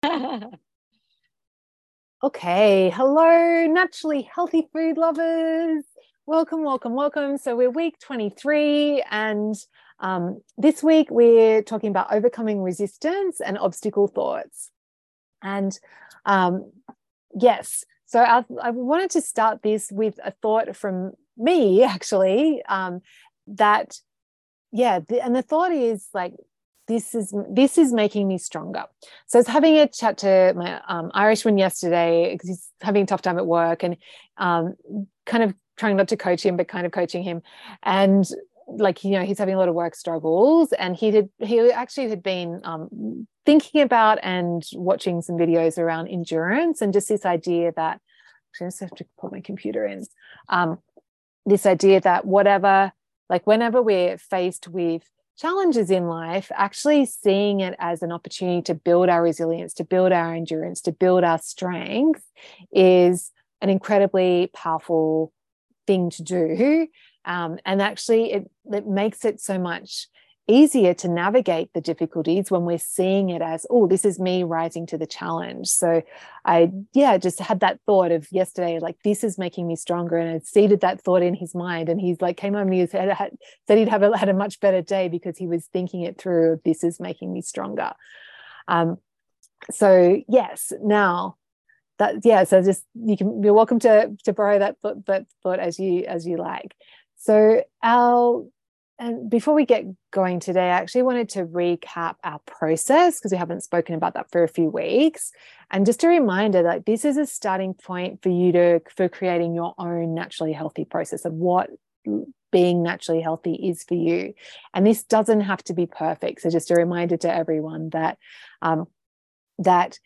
okay, hello, naturally healthy food lovers. Welcome, welcome, welcome. So we're week 23, and um, this week we're talking about overcoming resistance and obstacle thoughts. And um, yes, so I, I, wanted to start this with a thought from me, actually, um, that yeah, the, and the thought is like this is this is making me stronger. So I was having a chat to my um, Irishman yesterday because he's having a tough time at work and um, kind of trying not to coach him, but kind of coaching him. And like you know, he's having a lot of work struggles, and he did he actually had been um, thinking about and watching some videos around endurance and just this idea that I just have to put my computer in. Um, this idea that whatever, like whenever we're faced with challenges in life, actually seeing it as an opportunity to build our resilience, to build our endurance, to build our strength is an incredibly powerful thing to do. Um, and actually, it, it makes it so much easier to navigate the difficulties when we're seeing it as oh this is me rising to the challenge. So i yeah just had that thought of yesterday like this is making me stronger and i seeded that thought in his mind and he's like came home and he said, said he'd have a, had a much better day because he was thinking it through this is making me stronger. Um so yes now that yeah so just you can you're welcome to to borrow that thought, that thought as you as you like. So our and before we get going today, I actually wanted to recap our process because we haven't spoken about that for a few weeks. And just a reminder that this is a starting point for you to for creating your own naturally healthy process of what being naturally healthy is for you. And this doesn't have to be perfect. So just a reminder to everyone that um, that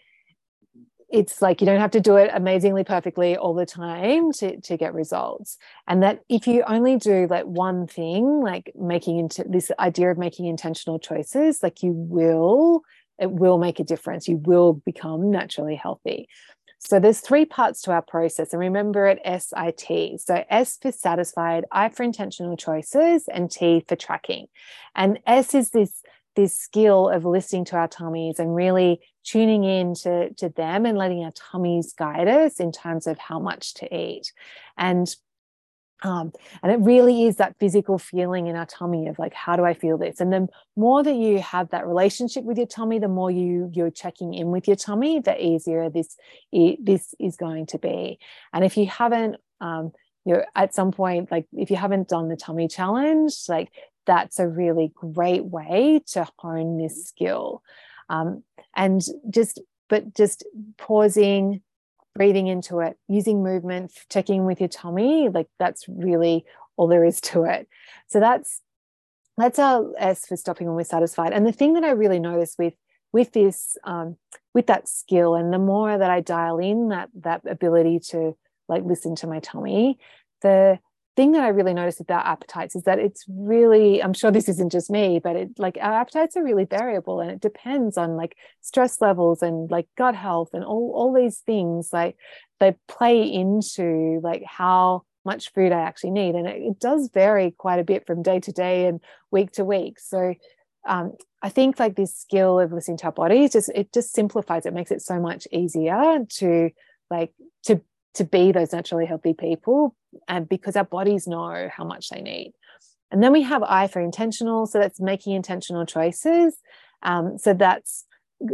it's like you don't have to do it amazingly perfectly all the time to, to get results and that if you only do like one thing like making into this idea of making intentional choices like you will it will make a difference you will become naturally healthy so there's three parts to our process and remember it SIT. So S for satisfied, I for intentional choices and T for tracking. And S is this this skill of listening to our tummies and really tuning in to, to them and letting our tummies guide us in terms of how much to eat. And um, and it really is that physical feeling in our tummy of like, how do I feel this? And the more that you have that relationship with your tummy, the more you you're checking in with your tummy, the easier this this is going to be. And if you haven't, um, you know, at some point, like if you haven't done the tummy challenge, like that's a really great way to hone this skill. Um, and just, but just pausing, breathing into it, using movement, checking with your tummy, like that's really all there is to it. So that's that's our S for stopping when we're satisfied. And the thing that I really notice with with this um, with that skill, and the more that I dial in that that ability to like listen to my tummy, the thing that I really notice about appetites is that it's really, I'm sure this isn't just me, but it like our appetites are really variable and it depends on like stress levels and like gut health and all, all these things like they play into like how much food I actually need. And it, it does vary quite a bit from day to day and week to week. So um, I think like this skill of listening to our bodies just it just simplifies it, makes it so much easier to like to to be those naturally healthy people and because our bodies know how much they need. And then we have i for intentional so that's making intentional choices. Um, so that's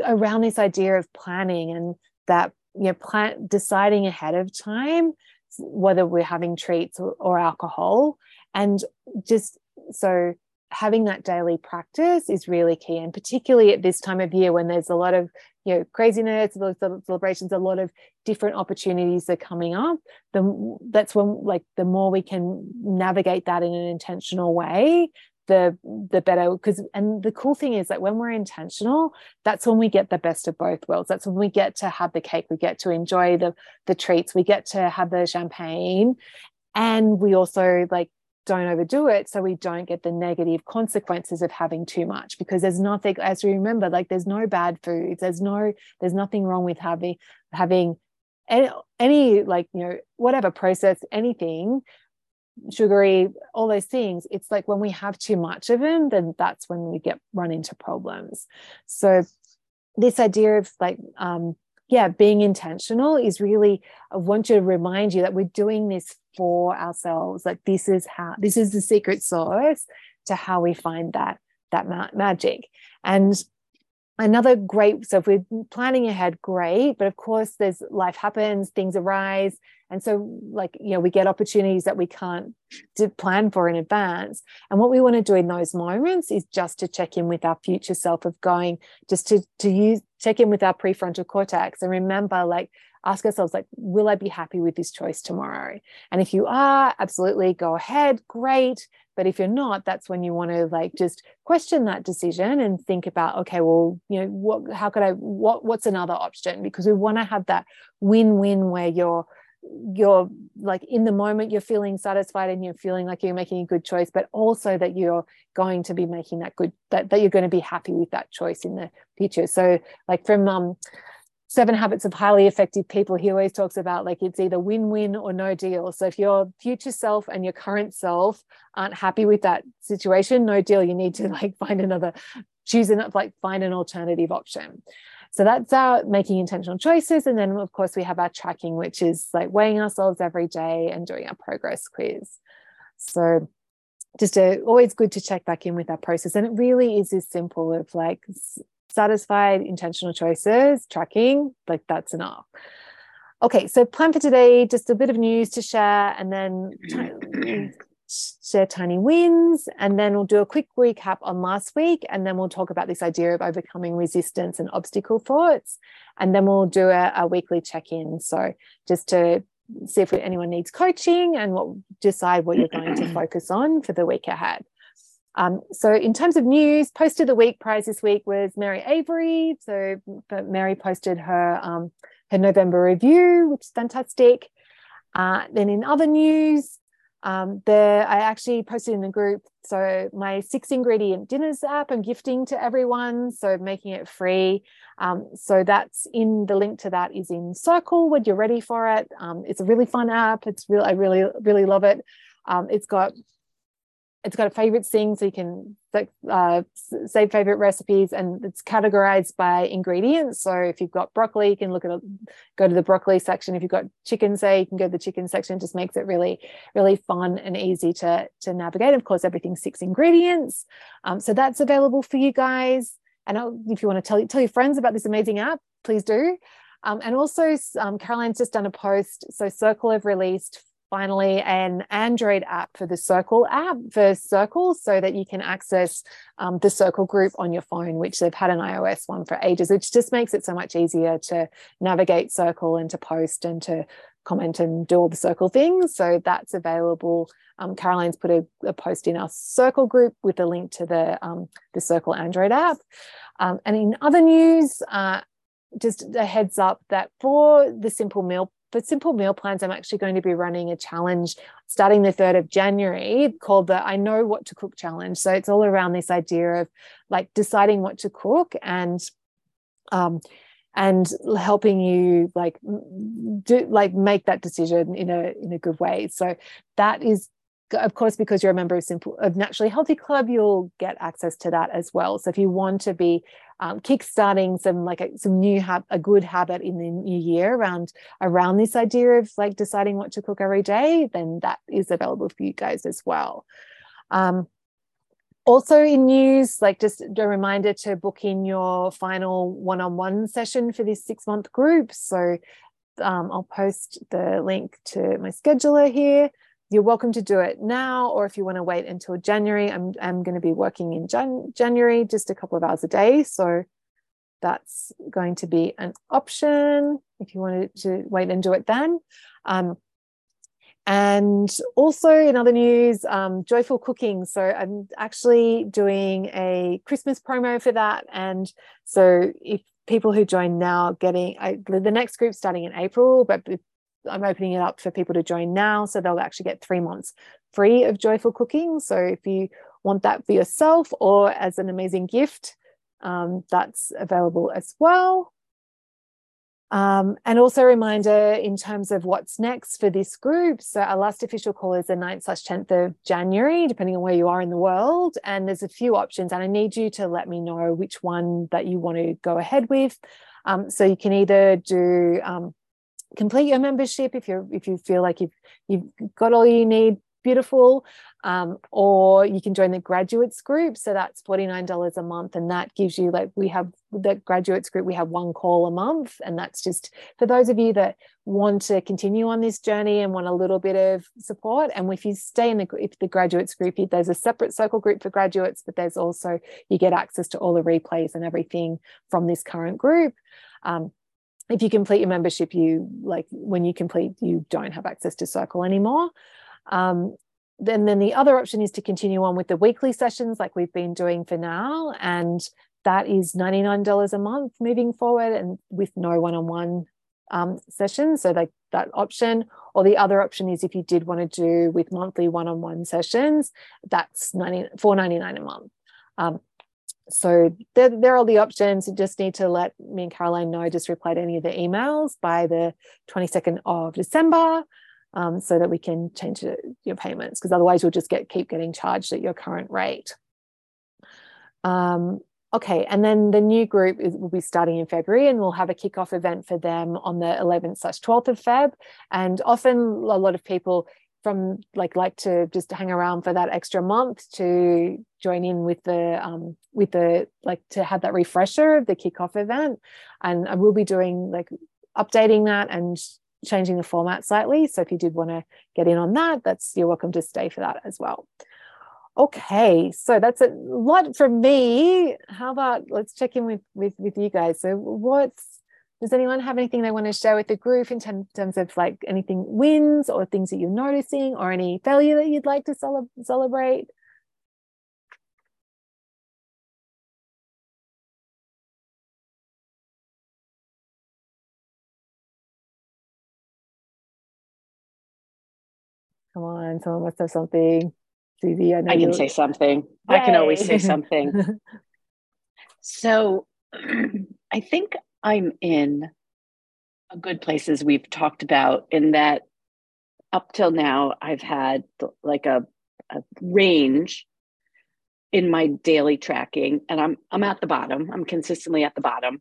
around this idea of planning and that you know plan deciding ahead of time whether we're having treats or, or alcohol. And just so having that daily practice is really key and particularly at this time of year when there's a lot of you know craziness a lot of celebrations a lot of different opportunities are coming up the that's when like the more we can navigate that in an intentional way the the better because and the cool thing is that when we're intentional that's when we get the best of both worlds. That's when we get to have the cake we get to enjoy the the treats we get to have the champagne and we also like don't overdo it so we don't get the negative consequences of having too much because there's nothing as we remember like there's no bad foods there's no there's nothing wrong with having having any, any like you know whatever processed anything sugary all those things. It's like when we have too much of them then that's when we get run into problems. So this idea of like um, yeah, being intentional is really, I want to remind you that we're doing this for ourselves. Like this is how, this is the secret source to how we find that, that ma- magic. And another great, so if we're planning ahead, great. But of course, there's life happens, things arise. And so, like, you know, we get opportunities that we can't plan for in advance. And what we want to do in those moments is just to check in with our future self of going, just to, to use, check in with our prefrontal cortex and remember, like, ask ourselves, like, will I be happy with this choice tomorrow? And if you are, absolutely go ahead, great. But if you're not, that's when you want to like just question that decision and think about, okay, well, you know, what, how could I, what, what's another option? Because we want to have that win-win where you're you're like in the moment you're feeling satisfied and you're feeling like you're making a good choice but also that you're going to be making that good that, that you're going to be happy with that choice in the future so like from um seven habits of highly effective people he always talks about like it's either win-win or no deal so if your future self and your current self aren't happy with that situation no deal you need to like find another choose enough like find an alternative option so that's our making intentional choices. And then, of course, we have our tracking, which is like weighing ourselves every day and doing our progress quiz. So just a, always good to check back in with that process. And it really is as simple of like satisfied intentional choices, tracking, like that's enough. Okay, so plan for today, just a bit of news to share, and then share tiny wins, and then we'll do a quick recap on last week, and then we'll talk about this idea of overcoming resistance and obstacle thoughts, and then we'll do a, a weekly check-in. So just to see if anyone needs coaching and what decide what you're going to focus on for the week ahead. Um, so in terms of news, post of the week prize this week was Mary Avery. So Mary posted her um, her November review, which is fantastic. Uh, then in other news, um, there I actually posted in the group. So my six ingredient dinners app I'm gifting to everyone. So making it free. Um, so that's in the link to that is in Circle when you're ready for it. Um, it's a really fun app. It's real. I really really love it. Um, it's got it's got a favorite thing so you can uh, save favorite recipes and it's categorized by ingredients. So if you've got broccoli you can look at a, go to the broccoli section. If you've got chicken say you can go to the chicken section. It just makes it really really fun and easy to to navigate. Of course everything's six ingredients. Um, so that's available for you guys. And I'll, if you want to tell tell your friends about this amazing app please do. Um, and also um, caroline's just done a post so circle have released finally an Android app for the Circle app for Circles so that you can access um, the Circle group on your phone, which they've had an iOS one for ages, which just makes it so much easier to navigate Circle and to post and to comment and do all the Circle things. So that's available. Um, Caroline's put a, a, post in our Circle group with a link to the, um, the Circle Android app. Um, and in other news, uh, just a heads up that for the simple meal for simple meal plans, I'm actually going to be running a challenge starting the 3rd of January called the I Know What to Cook Challenge. So it's all around this idea of like deciding what to cook and um, and helping you like do like make that decision in a in a good way. So that is of course, because you're a member of Simple of Naturally Healthy Club, you'll get access to that as well. So if you want to be um, kickstarting some like a, some new have a good habit in the new year around around this idea of like deciding what to cook every day, then that is available for you guys as well. Um, also in news, like just a reminder to book in your final one-on-one session for this six-month group. So um, I'll post the link to my scheduler here you're welcome to do it now, or if you want to wait until January, I'm, I'm going to be working in Jan- January just a couple of hours a day. So that's going to be an option if you wanted to wait and do it then. Um, and also in other news, um, Joyful Cooking. So I'm actually doing a Christmas promo for that. And so if people who join now getting I, the next group starting in April, but I'm opening it up for people to join now. So they'll actually get three months free of joyful cooking. So if you want that for yourself or as an amazing gift, um, that's available as well. Um, and also a reminder in terms of what's next for this group. So our last official call is the 9th slash 10th of January, depending on where you are in the world. And there's a few options, and I need you to let me know which one that you want to go ahead with. Um, so you can either do um, complete your membership if you're if you feel like you've you've got all you need beautiful. Um, or you can join the graduates group. So that's $49 a month. And that gives you, like, we have the graduates group, we have one call a month. And that's just for those of you that want to continue on this journey and want a little bit of support. And if you stay in the, if the graduates group, there's a separate circle group for graduates, but there's also, you get access to all the replays and everything from this current group. Um, if you complete your membership, you like when you complete, you don't have access to Circle anymore. Um, then, then the other option is to continue on with the weekly sessions like we've been doing for now. And that is $99 a month moving forward and with no one-on-one um, sessions. So like that option, or the other option is if you did want to do with monthly one-on-one sessions, that's 90, $4.99 a month. Um, so there, there are the options. You just need to let me and Caroline know, just reply to any of the emails by the 22nd of December um, so that we can change your payments because otherwise you'll just get keep getting charged at your current rate. Um, okay, and then the new group is, will be starting in February and we'll have a kickoff event for them on the 11th slash 12th of Feb. And often a lot of people from like like to just hang around for that extra month to join in with the um with the like to have that refresher of the kickoff event and i will be doing like updating that and changing the format slightly. So if you did want to get in on that, that's you're welcome to stay for that as well. Okay, so that's a lot from me. How about let's check in with with, with you guys. So what's does anyone have anything they want to share with the group in terms of like anything wins or things that you're noticing or any failure that you'd like to celebrate? Come on, someone must have something. Susie, I, I can say something. Yay. I can always say something. so I think I'm in a good place as we've talked about in that up till now I've had like a, a range in my daily tracking and I'm I'm at the bottom. I'm consistently at the bottom.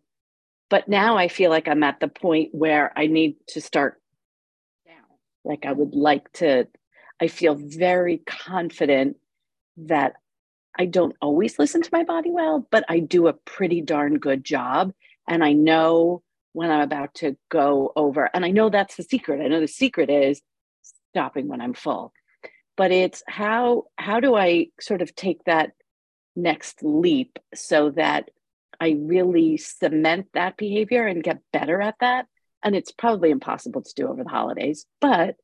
But now I feel like I'm at the point where I need to start down. Like I would like to I feel very confident that I don't always listen to my body well, but I do a pretty darn good job. And I know when I'm about to go over, and I know that's the secret. I know the secret is stopping when I'm full. But it's how how do I sort of take that next leap so that I really cement that behavior and get better at that? And it's probably impossible to do over the holidays, but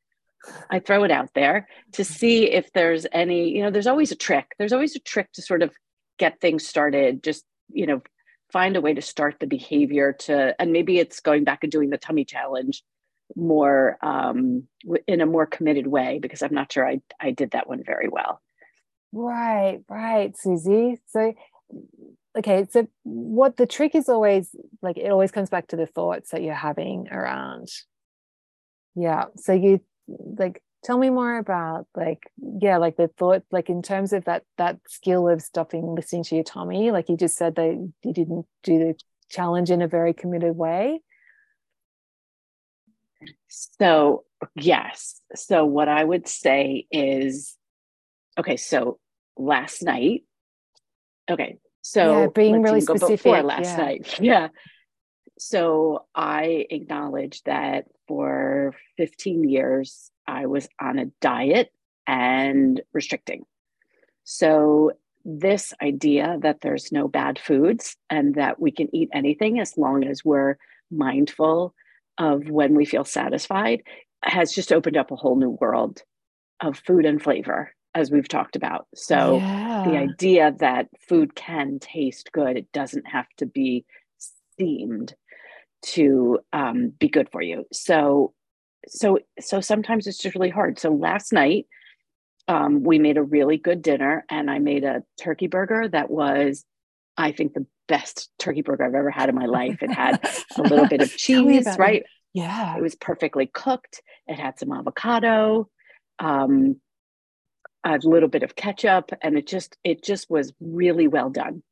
I throw it out there to mm-hmm. see if there's any, you know, there's always a trick. There's always a trick to sort of get things started. Just, you know, find a way to start the behavior to, and maybe it's going back and doing the tummy challenge more um, in a more committed way because I'm not sure I, I did that one very well. Right, right, Susie. So, okay, so what the trick is always like, it always comes back to the thoughts that you're having around. Yeah. So you like tell me more about like yeah like the thought like in terms of that that skill of stopping listening to your tummy like you just said that you didn't do the challenge in a very committed way. So yes. So what i would say is okay so last night okay so yeah, being really specific before last yeah. night. Yeah so I acknowledge that for 15 years, I was on a diet and restricting. So, this idea that there's no bad foods and that we can eat anything as long as we're mindful of when we feel satisfied has just opened up a whole new world of food and flavor, as we've talked about. So, yeah. the idea that food can taste good, it doesn't have to be steamed to um, be good for you. So, so, so sometimes it's just really hard. So last night, um, we made a really good dinner, and I made a turkey burger that was, I think, the best turkey burger I've ever had in my life. It had a little bit of cheese, right? It. Yeah. It was perfectly cooked. It had some avocado, um, a little bit of ketchup, and it just it just was really well done.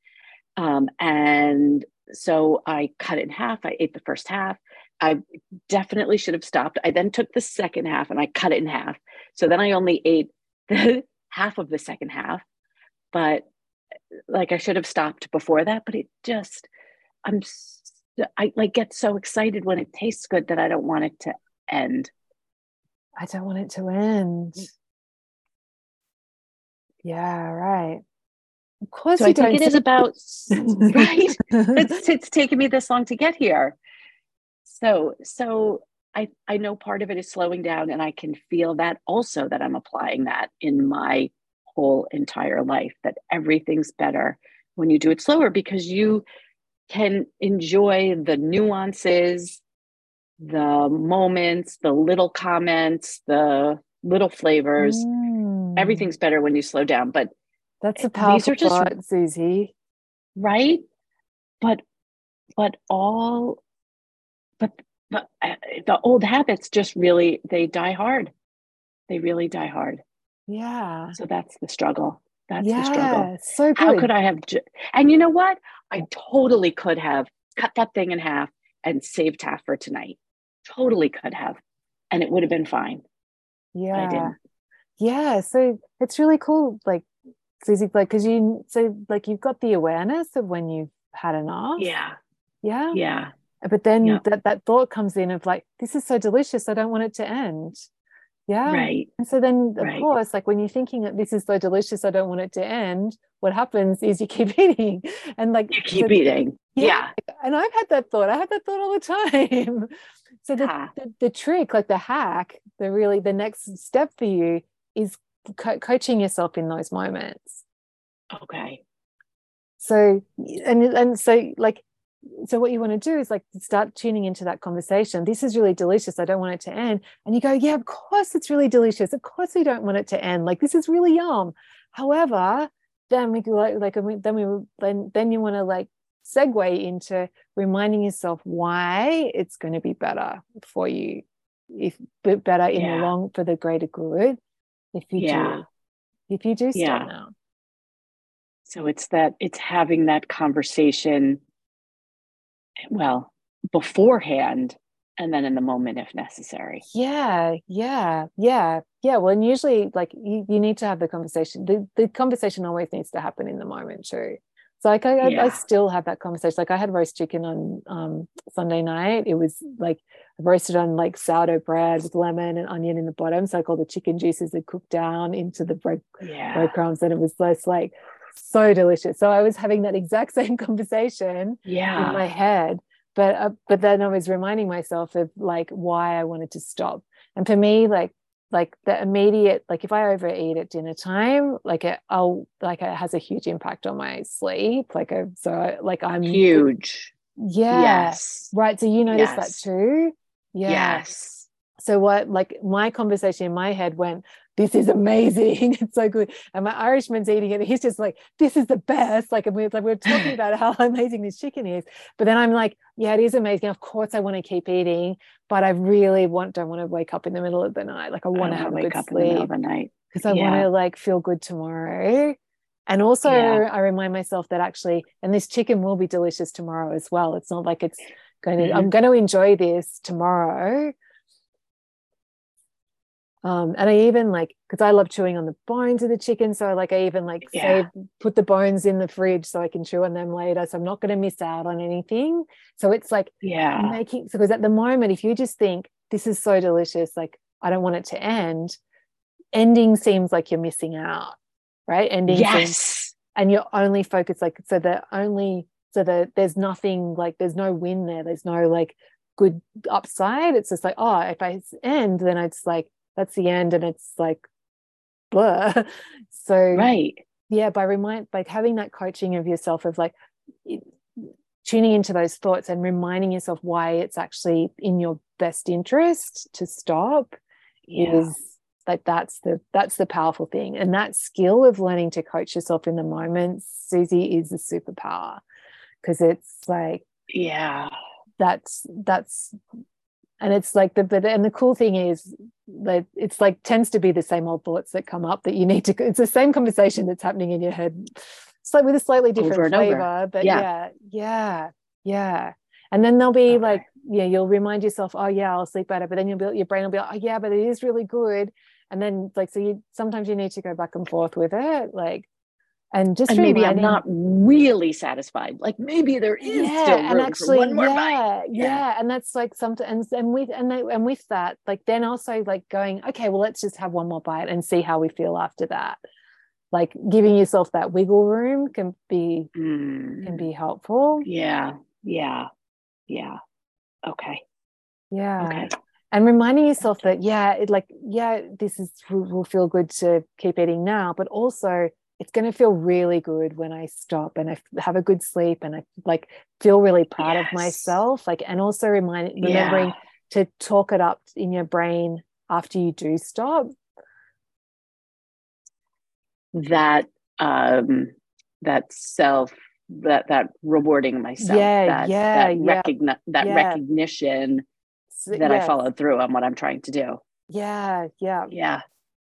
Um, and so I cut it in half. I ate the first half. I definitely should have stopped. I then took the second half and I cut it in half. So then I only ate the half of the second half. But like I should have stopped before that, but it just I'm I like get so excited when it tastes good that I don't want it to end. I don't want it to end. Yeah, right. Of course, so I think it is about right. It's it's taken me this long to get here. So so I I know part of it is slowing down, and I can feel that also that I'm applying that in my whole entire life. That everything's better when you do it slower because you can enjoy the nuances, the moments, the little comments, the little flavors. Mm. Everything's better when you slow down. But that's a powerful these are just, thought, Susie. Right? But but all but the, uh, the old habits just really they die hard. They really die hard. Yeah. So that's the struggle. That's yeah, the struggle. So good. How could I have? Ju- and you know what? I totally could have cut that thing in half and saved half for tonight. Totally could have, and it would have been fine. Yeah. Yeah. So it's really cool. Like, Susie, like, because you, so like, you've got the awareness of when you've had enough. Yeah. Yeah. Yeah. But then yeah. that, that thought comes in of like, this is so delicious. I don't want it to end. Yeah. Right. And so then, of right. course, like when you're thinking that this is so delicious, I don't want it to end, what happens is you keep eating and like you keep so, eating. Yeah. yeah. And I've had that thought. I have that thought all the time. so the, the, the, trick, like the hack, the really the next step for you is co- coaching yourself in those moments. Okay. So and and so like so what you want to do is like start tuning into that conversation this is really delicious i don't want it to end and you go yeah of course it's really delicious of course we don't want it to end like this is really yum however then we go like, like then we then then you want to like segue into reminding yourself why it's going to be better for you if better in yeah. the long for the greater good if you yeah. do if you do yeah. now so it's that it's having that conversation well beforehand and then in the moment if necessary. Yeah yeah yeah yeah. Well and usually like you, you need to have the conversation the, the conversation always needs to happen in the moment too. So like I, yeah. I, I, still have that conversation. Like i had roast chicken on um, sunday night. It was like roasted on like sourdough bread with lemon and onion in the bottom so like all the chicken juices had cooked down into the bread yeah. breadcrumbs and it was just like so delicious. So I was having that exact same conversation yeah. in my head, but uh, but then I was reminding myself of like why I wanted to stop. And for me, like like the immediate like if I overeat at dinner time, like it I'll like it has a huge impact on my sleep. Like a so like I'm huge. Yeah. Yes. Right. So you notice yes. that too. Yeah. Yes. So what like my conversation in my head went, this is amazing. It's so good. And my Irishman's eating it. He's just like, this is the best. Like, and we're, like, we're talking about how amazing this chicken is. But then I'm like, yeah, it is amazing. Of course, I want to keep eating, but I really want, don't want to wake up in the middle of the night. Like, I want I to have wake good up sleep. in the middle of the night. Because I yeah. want to like feel good tomorrow. And also, yeah. I remind myself that actually, and this chicken will be delicious tomorrow as well. It's not like it's going to, mm-hmm. I'm going to enjoy this tomorrow um, and I even like because I love chewing on the bones of the chicken, so like I even like yeah. save put the bones in the fridge so I can chew on them later. So I'm not going to miss out on anything. So it's like yeah, making because at the moment, if you just think this is so delicious, like I don't want it to end, ending seems like you're missing out, right? Ending yes, seems, and you're only focused like so the only so that there's nothing like there's no win there. There's no like good upside. It's just like oh, if I end, then it's like that's the end and it's like blur so right yeah by remind like having that coaching of yourself of like it, tuning into those thoughts and reminding yourself why it's actually in your best interest to stop yeah. is like that's the that's the powerful thing and that skill of learning to coach yourself in the moment susie is a superpower because it's like yeah that's that's and it's like the but and the cool thing is that it's like tends to be the same old thoughts that come up that you need to it's the same conversation that's happening in your head it's like with a slightly different flavor over. but yeah. yeah yeah yeah and then there'll be okay. like yeah you'll remind yourself oh yeah i'll sleep better but then you'll be your brain will be like oh yeah but it is really good and then like so you sometimes you need to go back and forth with it like and just and maybe I'm not really satisfied. Like maybe there is yeah, still room and actually, for one more yeah, bite. Yeah. yeah, and that's like something. And and with and they, and with that, like then also like going, okay, well, let's just have one more bite and see how we feel after that. Like giving yourself that wiggle room can be mm. can be helpful. Yeah, yeah, yeah. Okay. Yeah. Okay. And reminding yourself that yeah, it like yeah, this is will feel good to keep eating now, but also it's going to feel really good when I stop and I have a good sleep and I like feel really proud yes. of myself. Like, and also remind remembering yeah. to talk it up in your brain after you do stop. That um that self that that rewarding myself yeah that, yeah that, yeah. Recogni- that yeah. recognition that yes. I followed through on what I'm trying to do. Yeah, yeah. Yeah.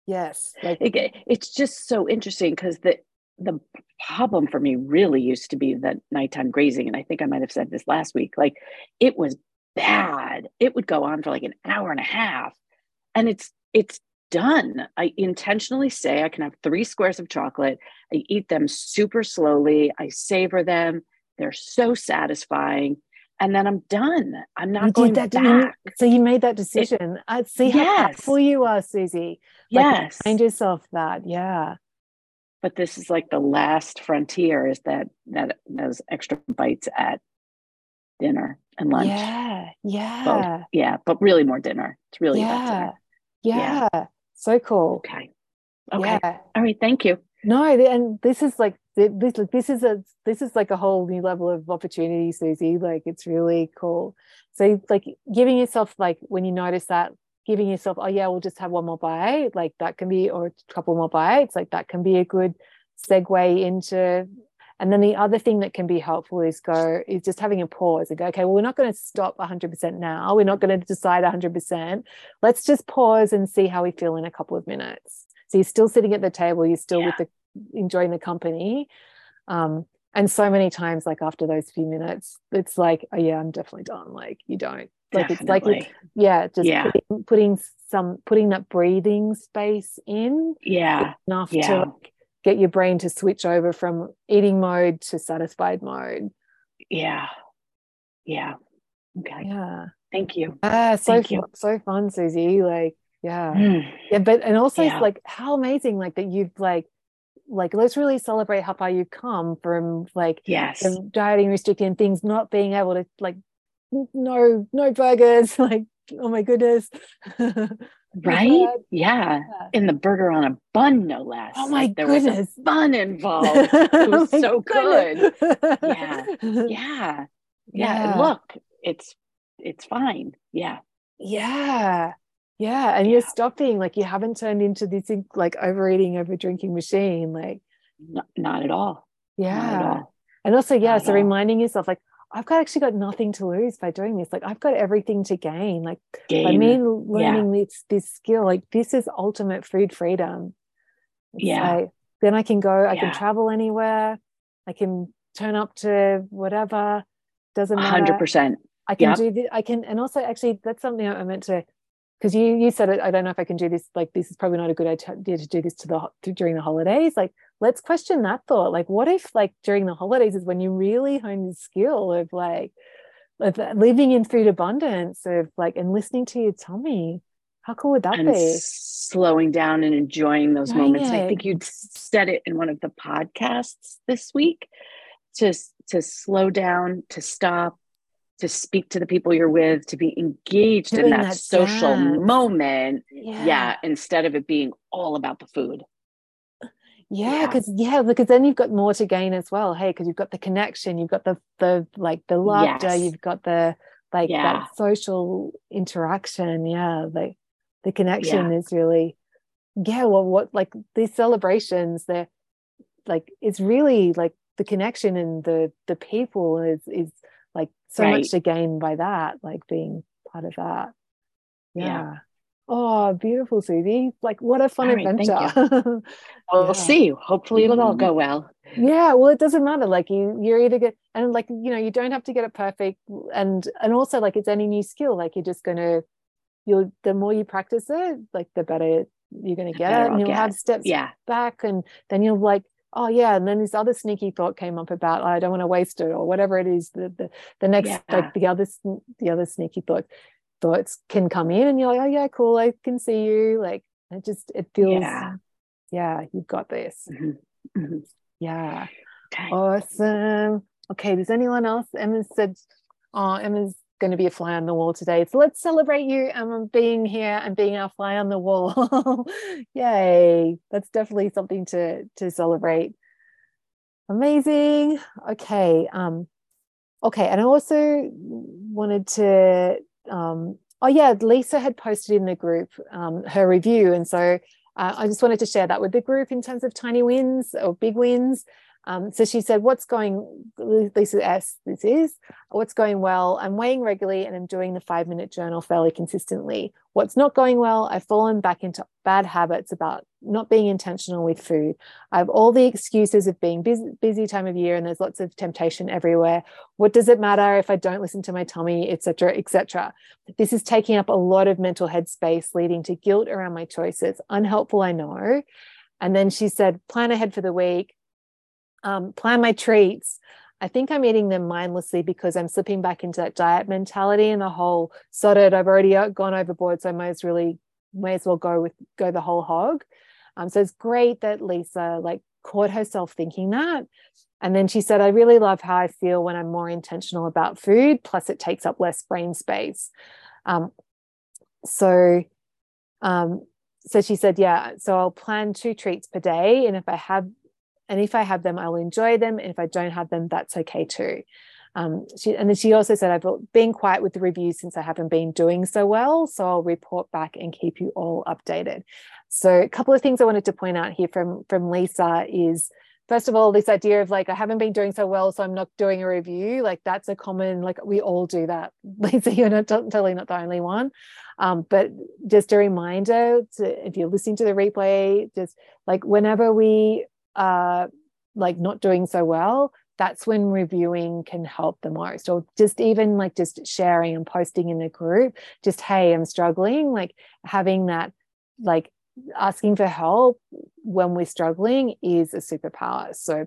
Yes. Like it, it's just so interesting because the the problem for me really used to be that nighttime grazing. And I think I might have said this last week. Like it was bad. It would go on for like an hour and a half. And it's it's done. I intentionally say I can have three squares of chocolate. I eat them super slowly. I savor them. They're so satisfying and then I'm done. I'm not you going that, back. so you made that decision. I see how yes. powerful you are, Susie. Like, yes, find yourself that. Yeah. But this is like the last frontier. Is that that those extra bites at dinner and lunch? Yeah, yeah, Both. yeah. But really more dinner. It's really yeah, yeah. yeah. So cool. Okay. Okay. Yeah. All right. Thank you. No, and this is like this this is a this is like a whole new level of opportunity susie. Like it's really cool. So like giving yourself like when you notice that giving yourself oh yeah we'll just have one more bite like that can be or a couple more bites like that can be a good segue into and then the other thing that can be helpful is go is just having a pause and go okay well we're not going to stop 100% now. We're not going to decide 100% let's just pause and see how we feel in a couple of minutes so you're still sitting at the table you're still yeah. with the enjoying the company. Um, and so many times like after those few minutes it's like oh yeah i'm definitely done. Like you don't. Like definitely. it's like yeah just yeah. Putting, putting, some putting that breathing space in yeah. enough yeah. to like, get your brain to switch over from eating mode to satisfied mode. Yeah. Yeah. Okay. Yeah. Thank you. Ah so thank fun, you. so fun susie. Like yeah. Mm. yeah but and also yeah. like how amazing like that you've like like let's really celebrate how far you've come from like yes. dieting restricting things not being able to like no no burgers like oh my goodness. Right? yeah. yeah. in the burger on a bun no less. Oh my like, there goodness was a bun involved. It was oh so good. yeah yeah. Yeah, yeah. And look it's it's fine. Yeah. Yeah yeah and yeah. you're stopping like you haven't turned into this like overeating over drinking machine like not, not at all yeah at all. and also yeah so reminding yourself like i've got actually got nothing to lose by doing this like i've got everything to gain like gain. i mean learning yeah. this this skill like this is ultimate food freedom it's yeah like, then i can go i yeah. can travel anywhere i can turn up to whatever doesn't matter 100% i can yep. do this i can and also actually that's something i meant to because you you said I don't know if I can do this. Like this is probably not a good idea to do this to the to, during the holidays. Like let's question that thought. Like what if like during the holidays is when you really hone the skill of like of uh, living in food abundance of like and listening to your tummy. How cool would that and be? Slowing down and enjoying those moments. I think you said it in one of the podcasts this week to to slow down, to stop, to speak to the people you're with, to be engaged Doing in that, that social dance. moment. Yeah. yeah. Instead of it being all about the food. Yeah, because yeah. yeah, because then you've got more to gain as well. Hey, because you've got the connection, you've got the the like the laughter, yes. you've got the like yeah. that social interaction. Yeah, like the connection is really yeah. Well, what like these celebrations, they're like it's really like the connection and the the people is is like so Right. much to gain by that like being part of that yeah, Yeah. oh beautiful susie like what a fun right, adventure We'll Yeah. see. Hopefully, it'll all go mm-hmm. well. yeah well it doesn't matter like you you're either get and like you know you don't have to get it perfect and and also like it's any new skill like you're just gonna you'll the more you practice it like the better you're gonna get better and you'll have steps Yeah. back and then you'll like oh yeah and then this other sneaky thought came up about "Oh, i don't want to waste it or whatever it is the the, the next Yeah. like the other the other sneaky thought thoughts can come in and you're like oh yeah cool i can see you like it just it feels Yeah. yeah you've got this Mhm. Mhm. yeah Okay. awesome okay does anyone else emma said oh emma's going to be a fly on the wall today. So let's celebrate you emma being here and being our fly on the wall. Yay. That's definitely something to to celebrate. Amazing. Okay um okay and i also wanted to um oh yeah lisa had posted in the group um her review. And so uh, i just wanted to share that with the group in terms of tiny wins or big wins um, so she said, What's going, Lisa S, this is, what's going well? I'm weighing regularly and I'm doing the five minute journal fairly consistently. What's not going well? I've fallen back into bad habits about not being intentional with food. I have all the excuses of being busy, busy time of year and there's lots of temptation everywhere. What does it matter if I don't listen to my tummy, etc., etc.? This is taking up a lot of mental headspace, leading to guilt around my choices. Unhelpful, I know. And then she said, plan ahead for the week um, plan my treats. I think I'm eating them mindlessly because I'm slipping back into that diet mentality and the whole sod it. I've already uh, gone overboard, so I may as really may as well go with go the whole hog. Um, so it's great that Lisa like caught herself thinking that. And then she said, I really love how I feel when I'm more intentional about food, plus it takes up less brain space. Um, so um, so she said, yeah, so I'll plan two treats per day. And if I have and if I have them, I'll enjoy them. And if I don't have them, that's okay too. Um, she, and then she also said, I've been quiet with the reviews since I haven't been doing so well. So I'll report back and keep you all updated. So a couple of things I wanted to point out here from, from Lisa is, first of all, this idea of like, I haven't been doing so well, so I'm not doing a review. Like that's a common, like we all do that. Lisa, you're not totally not the only one. Um, but just a reminder to, if you're listening to the replay, just like whenever we uh, like not doing so well, that's when reviewing can help the most. Or just even like just sharing and posting in the group, just, hey, I'm struggling, like having that, like asking for help when we're struggling is a superpower. So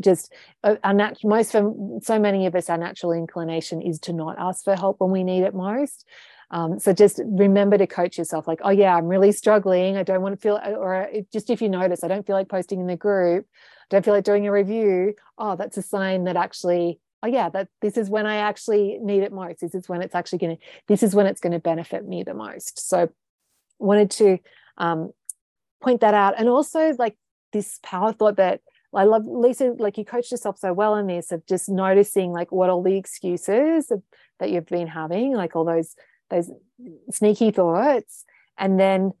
just uh, our nat- most for so many of us, our natural inclination is to not ask for help when we need it most. Um, so just remember to coach yourself like, oh yeah, I'm really struggling. I don't want to feel, or just if you notice, I don't feel like posting in the group, don't feel like doing a review. Oh, that's a sign that actually, oh yeah, that this is when I actually need it most. This is when it's actually going to, this is when it's going to benefit me the most. So wanted to um, point that out. And also like this power thought that I love Lisa, like you coached yourself so well in this of just noticing like what all the excuses that you've been having, like all those those sneaky thoughts. And then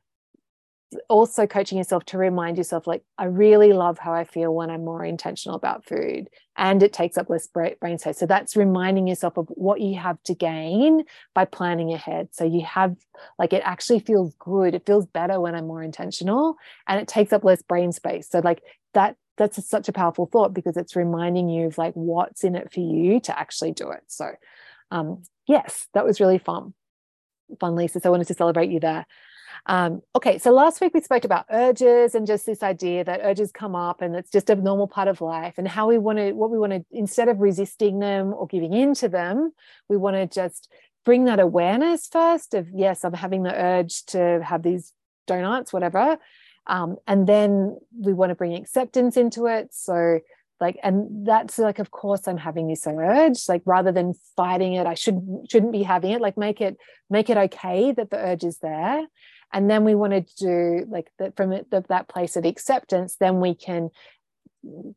also coaching yourself to remind yourself like i really love how i feel when i'm more intentional about food. And it takes up less brain space. So that's reminding yourself of what you have to gain by planning ahead. So you have like it actually feels good. It feels better when i'm more intentional and it takes up less brain space. So like that that's a, such a powerful thought because it's reminding you of like what's in it for you to actually do it. So um yes that was really fun fun, Lisa. So I wanted to celebrate you there. Um, okay, so last week we spoke about urges and just this idea that urges come up and it's just a normal part of life and how we want to, what we want to, instead of resisting them or giving in to them, we want to just bring that awareness first of, yes, I'm having the urge to have these donuts, whatever. Um, and then we want to bring acceptance into it. So like and that's like of course i'm having this urge like rather than fighting it i should shouldn't be having it like make it make it okay that the urge is there. And then we want to do like that from the, that place of acceptance then we can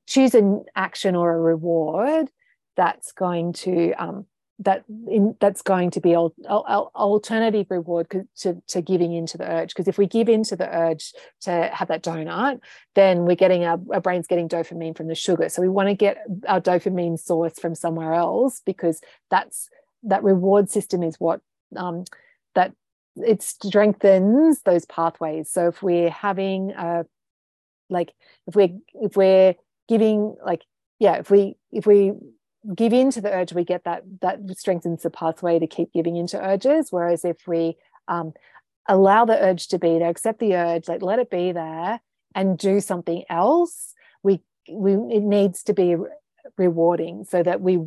choose an action or a reward that's going to um, that in, that's going to be al- al- alternative reward to, to giving into the urge. Because if we give into the urge to have that donut then we're getting our, our brain's getting dopamine from the sugar. So we want to get our dopamine source from somewhere else because that's that reward system is what um, that it strengthens those pathways. So if we're having a like if we're if we're giving like yeah if we if we give in to the urge we get that that strengthens the pathway to keep giving into urges. Whereas if we um, allow the urge to be there accept the urge like let it be there and do something else we we it needs to be rewarding so that we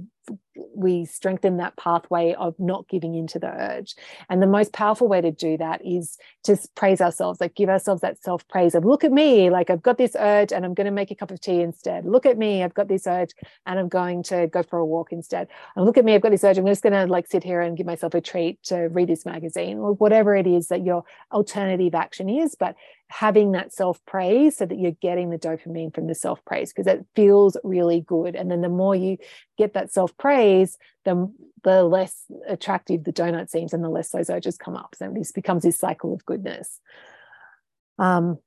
we strengthen that pathway of not giving into the urge. And the most powerful way to do that is to praise ourselves, like give ourselves that self praise of look at me, like I've got this urge and I'm going to make a cup of tea instead. Look at me, I've got this urge and I'm going to go for a walk instead. And look at me, I've got this urge. I'm just going to like sit here and give myself a treat to read this magazine or whatever it is that your alternative action is. But having that self praise so that you're getting the dopamine from the self praise because it feels really good. And then the more you get that self praise, the, the less attractive the donut seems and the less those urges come up. So this becomes this cycle of goodness. Um,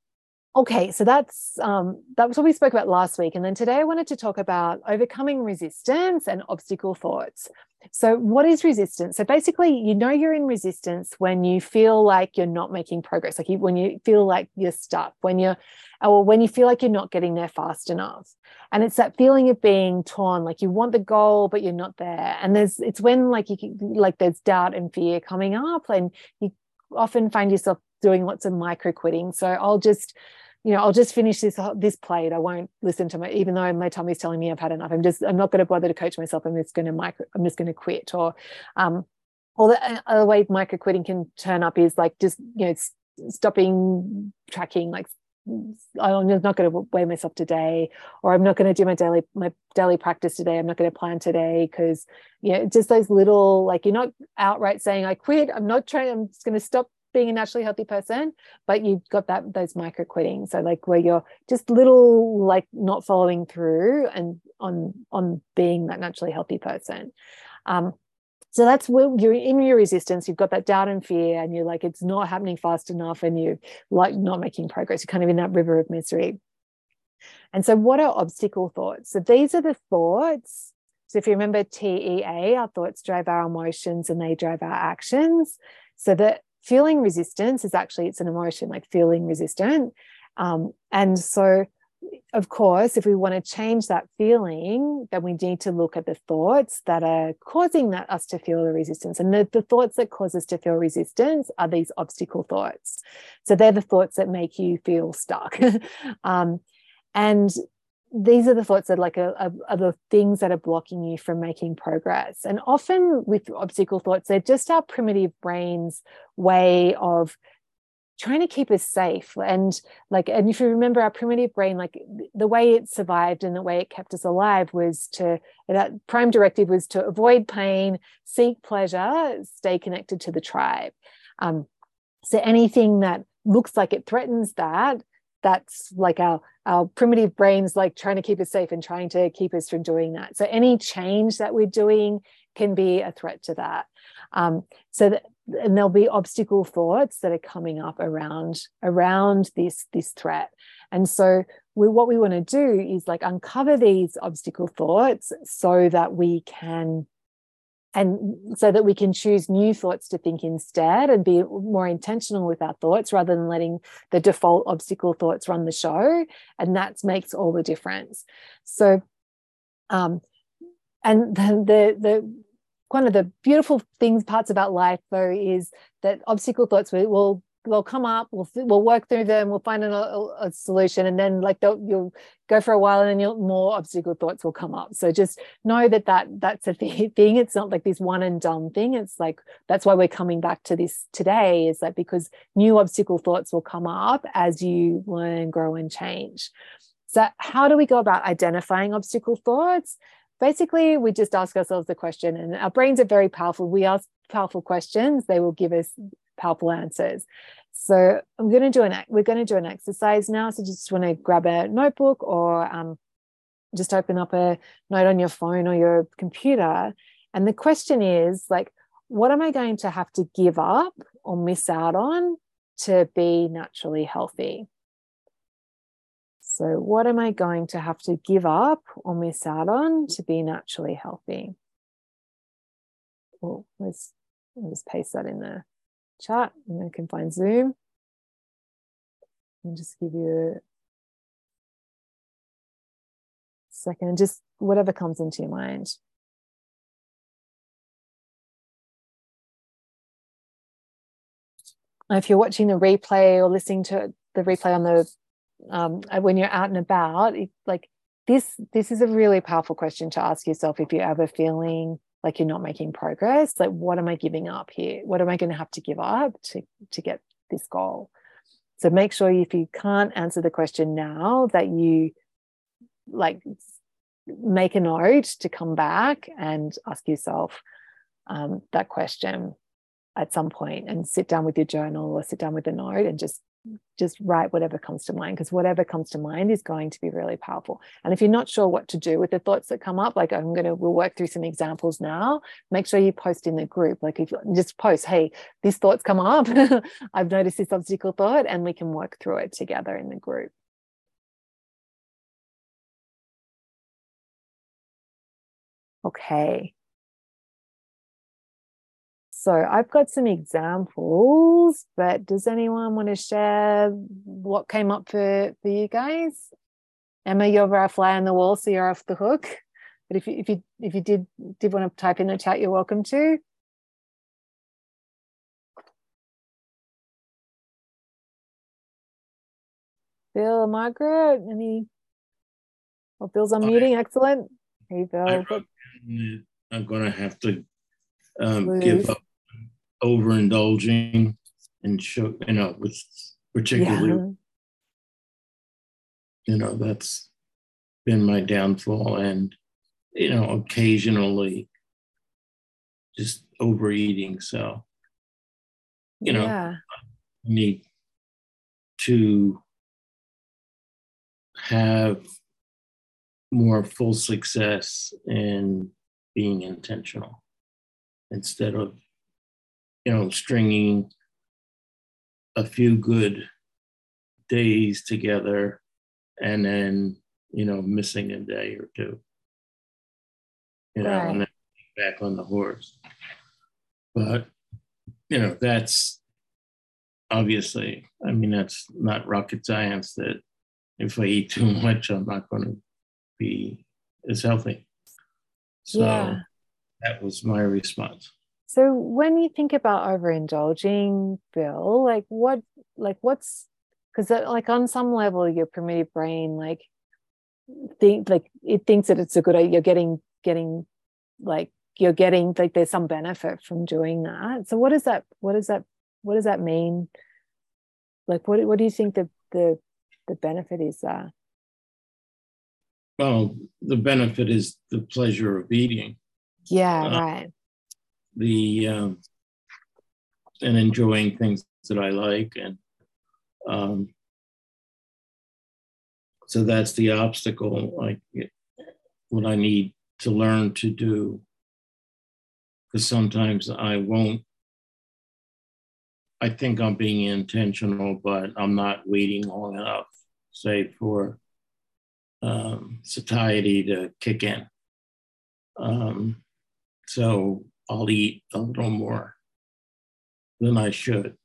okay, so that's um, that was what we spoke about last week. And then today I wanted to talk about overcoming resistance and obstacle thoughts. So, what is resistance? So, basically, you know you're in resistance when you feel like you're not making progress, like you, when you feel like you're stuck, when you're, or when you feel like you're not getting there fast enough. And it's that feeling of being torn, like you want the goal, but you're not there. And there's, it's when like you, like there's doubt and fear coming up, and you often find yourself doing lots of micro quitting. So, I'll just, you know, I'll just finish this this plate. I won't listen to my, even though my tummy's telling me I've had enough. I'm just, I'm not going to bother to coach myself. I'm just going to micro, I'm just going to quit. Or, um, or the uh, other way micro quitting can turn up is like just, you know, stopping tracking, like I'm not going to weigh myself today, or I'm not going to do my daily my daily practice today. I'm not going to plan today because you know just those little like you're not outright saying I quit. I'm not trying. I'm just going to stop being a naturally healthy person but you've got that those micro quitting. So like where you're just little like not following through and on on being that naturally healthy person. Um so that's where you're in your resistance you've got that doubt and fear and you're like it's not happening fast enough and you're like not making progress. You're kind of in that river of misery. And so what are obstacle thoughts? So these are the thoughts. So if you remember TEA, our thoughts drive our emotions and they drive our actions. So that feeling resistance is actually it's an emotion like feeling resistant. Um, and so of course if we want to change that feeling then we need to look at the thoughts that are causing that us to feel the resistance. And the, the thoughts that cause us to feel resistance are these obstacle thoughts. So they're the thoughts that make you feel stuck. Um, and these are the thoughts that like are, are, the things that are blocking you from making progress. And often with obstacle thoughts they're just our primitive brain's way of trying to keep us safe. And like and if you remember our primitive brain like the way it survived and the way it kept us alive was to that prime directive was to avoid pain seek pleasure stay connected to the tribe. Um, so anything that looks like it threatens that that's like our our primitive brains like trying to keep us safe and trying to keep us from doing that. So any change that we're doing can be a threat to that. Um, so that and there'll be obstacle thoughts that are coming up around around this this threat. And so we, what we want to do is like uncover these obstacle thoughts so that we can and so that we can choose new thoughts to think instead and be more intentional with our thoughts rather than letting the default obstacle thoughts run the show. And that makes all the difference. So um and the the, the one of the beautiful things parts about life though is that obstacle thoughts will they'll come up we'll we'll work through them we'll find a, a solution and then like they'll you'll go for a while and then you'll, more obstacle thoughts will come up. So just know that that that's a thing. It's not like this one and done thing. It's like that's why we're coming back to this today is that because new obstacle thoughts will come up as you learn grow and change. So how do we go about identifying obstacle thoughts? Basically we just ask ourselves the question and our brains are very powerful. We ask powerful questions. They will give us powerful answers. So I'm going to do an we're going to do an exercise now. So just want to grab a notebook or um, just open up a note on your phone or your computer, And the question is like, what am I going to have to give up or miss out on to be naturally healthy? So, what am I going to have to give up or miss out on to be naturally healthy? Well, let's, let's paste that in the chat and I can find Zoom. And just give you a second, just whatever comes into your mind. if you're watching the replay or listening to the replay on the um, uh, when you're out and about, like this, this is a really powerful question to ask yourself if you're ever feeling like you're not making progress. Like, what am I giving up here? What am I going to have to give up to to get this goal? So make sure if you can't answer the question now, that you like make a note to come back and ask yourself um, that question at some point and sit down with your journal or sit down with a note and just just write whatever comes to mind because whatever comes to mind is going to be really powerful. And if you're not sure what to do with the thoughts that come up like i'm going to we'll work through some examples now make sure you post in the group. Like if you just post hey these thoughts come up. I've noticed this obstacle thought and we can work through it together in the group. Okay so I've got some examples, but does anyone want to share what came up for, for you guys? Emma, you're a fly on the wall, so you're off the hook. But if you if you if you did did want to type in the chat, you're welcome to. Bill, Margaret, any? Oh, Bill's unmuting. Excellent. Hey, Bill. I'm going to have to um, give up overindulging and show, you know, with particularly, yeah. you know, that's been my downfall. And, you know, occasionally just overeating. So, you know, yeah. need to have more full success in being intentional instead of you know, stringing a few good days together and then, you know, missing a day or two. You know, right. and then back on the horse. But, you know, that's obviously, I mean, that's not rocket science that if I eat too much, I'm not going to be as healthy. So yeah. that was my response. So when you think about overindulging, Bill, like what, like what's, because like on some level, your primitive brain like think like it thinks that it's a good you're getting getting like you're getting like there's some benefit from doing that. So what does that what does that what does that mean? Like what what do you think the the the benefit is there? Well, the benefit is the pleasure of eating. Yeah, uh, right the um, and enjoying things that I like, and um, so that's the obstacle. Like what I need to learn to do, because sometimes I won't. I think I'm being intentional, but I'm not waiting long enough, say for um, satiety to kick in. Um, so I'll eat a little more than I should.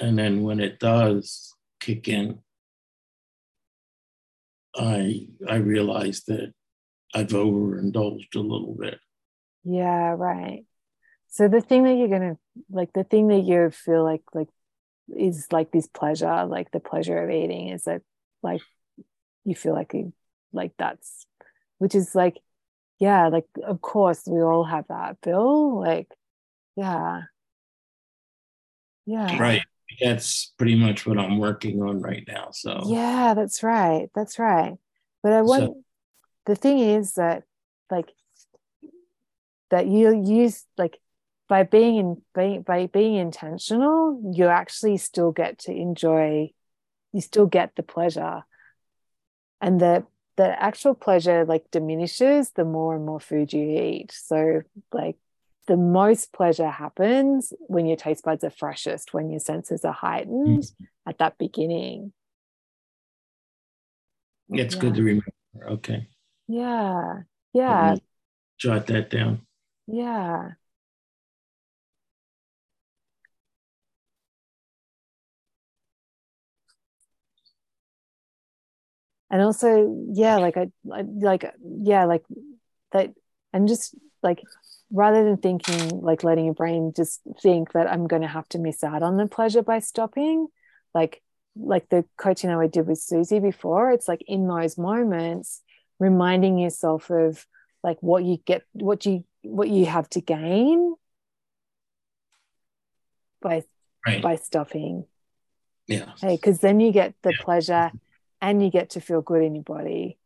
And then when it does kick in, I I realize that I've overindulged a little bit. Yeah, right. So the thing that you're gonna like the thing that you feel like like is like this pleasure, like the pleasure of eating is that like you feel like you like that's which is like yeah like of course we all have that bill like yeah. Yeah. Right. That's pretty much what i'm working on right now so. Yeah that's right that's right. But i want so, the thing is that like that you use like by being in by, by being intentional you actually still get to enjoy you still get the pleasure. And the the actual pleasure like diminishes the more and more food you eat. So like the most pleasure happens when your taste buds are freshest, when your senses are heightened mm-hmm. at that beginning. It's yeah. good to remember. Okay. Yeah. Yeah. Jot that down. Yeah. And also yeah like I, I like yeah like that and just like rather than thinking like letting your brain just think that i'm going to have to miss out on the pleasure by stopping like like the coaching I did with Susie before it's like in those moments reminding yourself of like what you get what you what you have to gain by right. by stopping yeah hey because then you get the yeah. pleasure and you get to feel good in your body.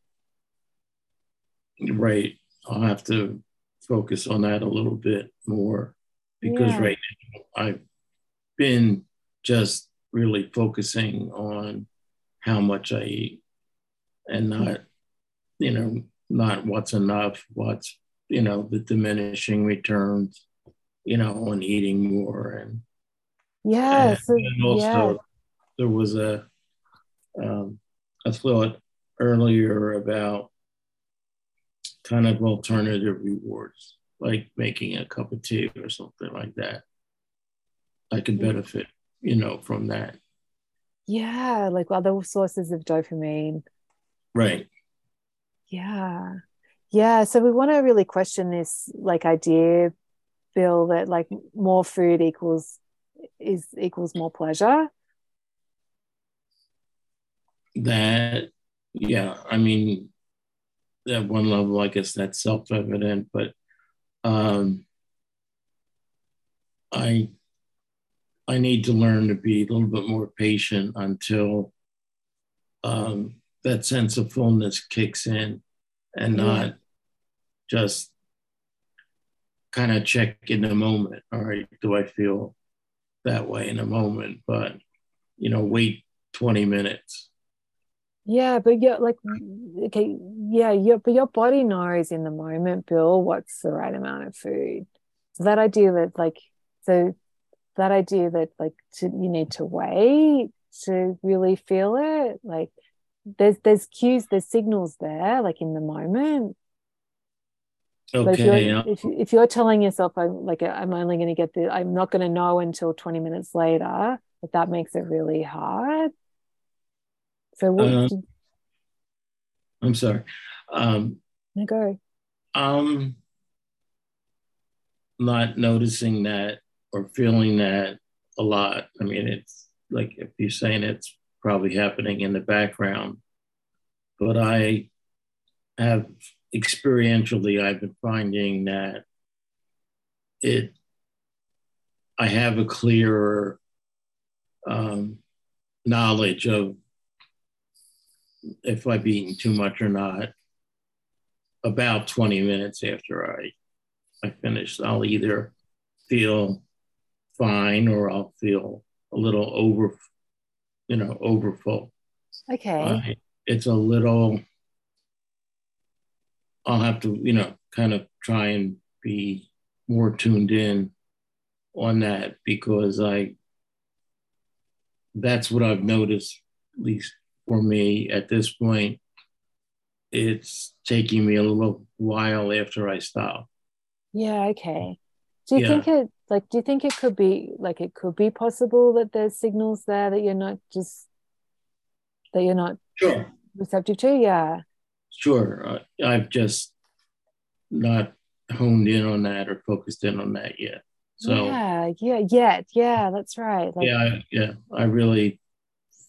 Right. I'll have to focus on that a little bit more because yeah. right now I've been just really focusing on how much I eat and not, you know, not what's enough, what's, you know, the diminishing returns, you know, on eating more. And yeah, and, and also yeah. there was a, um, I thought earlier about kind of alternative rewards, like making a cup of tea or something like that. I can benefit, you know, from that. Yeah, like other sources of dopamine. Right. Yeah. Yeah. So we want to really question this like idea, Bill, that like more food equals is equals more pleasure that yeah i mean at one level i guess that's self-evident but um i i need to learn to be a little bit more patient until um that sense of fullness kicks in and not just kind of check in a moment all right do i feel that way in a moment? But you know wait 20 minutes yeah, but you're like, okay, yeah, your but your body knows in the moment, Bill, what's the right amount of food. So that idea that like, so that idea that like to, you need to wait to really feel it, like there's there's cues, there's signals there, like in the moment. Okay. But if you're, yeah. if, if you're telling yourself, I'm like, I'm only going to get the, I'm not going to know until 20 minutes later, but that makes it really hard so what? Uh, I'm sorry. Um, no, go. Um, not noticing that or feeling that a lot. I mean, it's like if you're saying it's probably happening in the background, but I have experientially, I've been finding that it, I have a clearer um, knowledge of if I've eaten too much or not about 20 minutes after I, I finish. I'll either feel fine or I'll feel a little over, you know, overfull. Okay. it's a little, I'll have to, you know, kind of try and be more tuned in on that because I, that's what I've noticed, at least for me at this point. It's taking me a little while after I stop. Yeah, okay. Do you yeah. think it like do you think it could be like it could be possible that there's signals there that you're not just that you're not sure receptive to? Yeah. Sure. Uh, I've just not honed in on that or focused in on that yet. So yeah, yeah, yet, yeah, that's right. Like, yeah, yeah. I really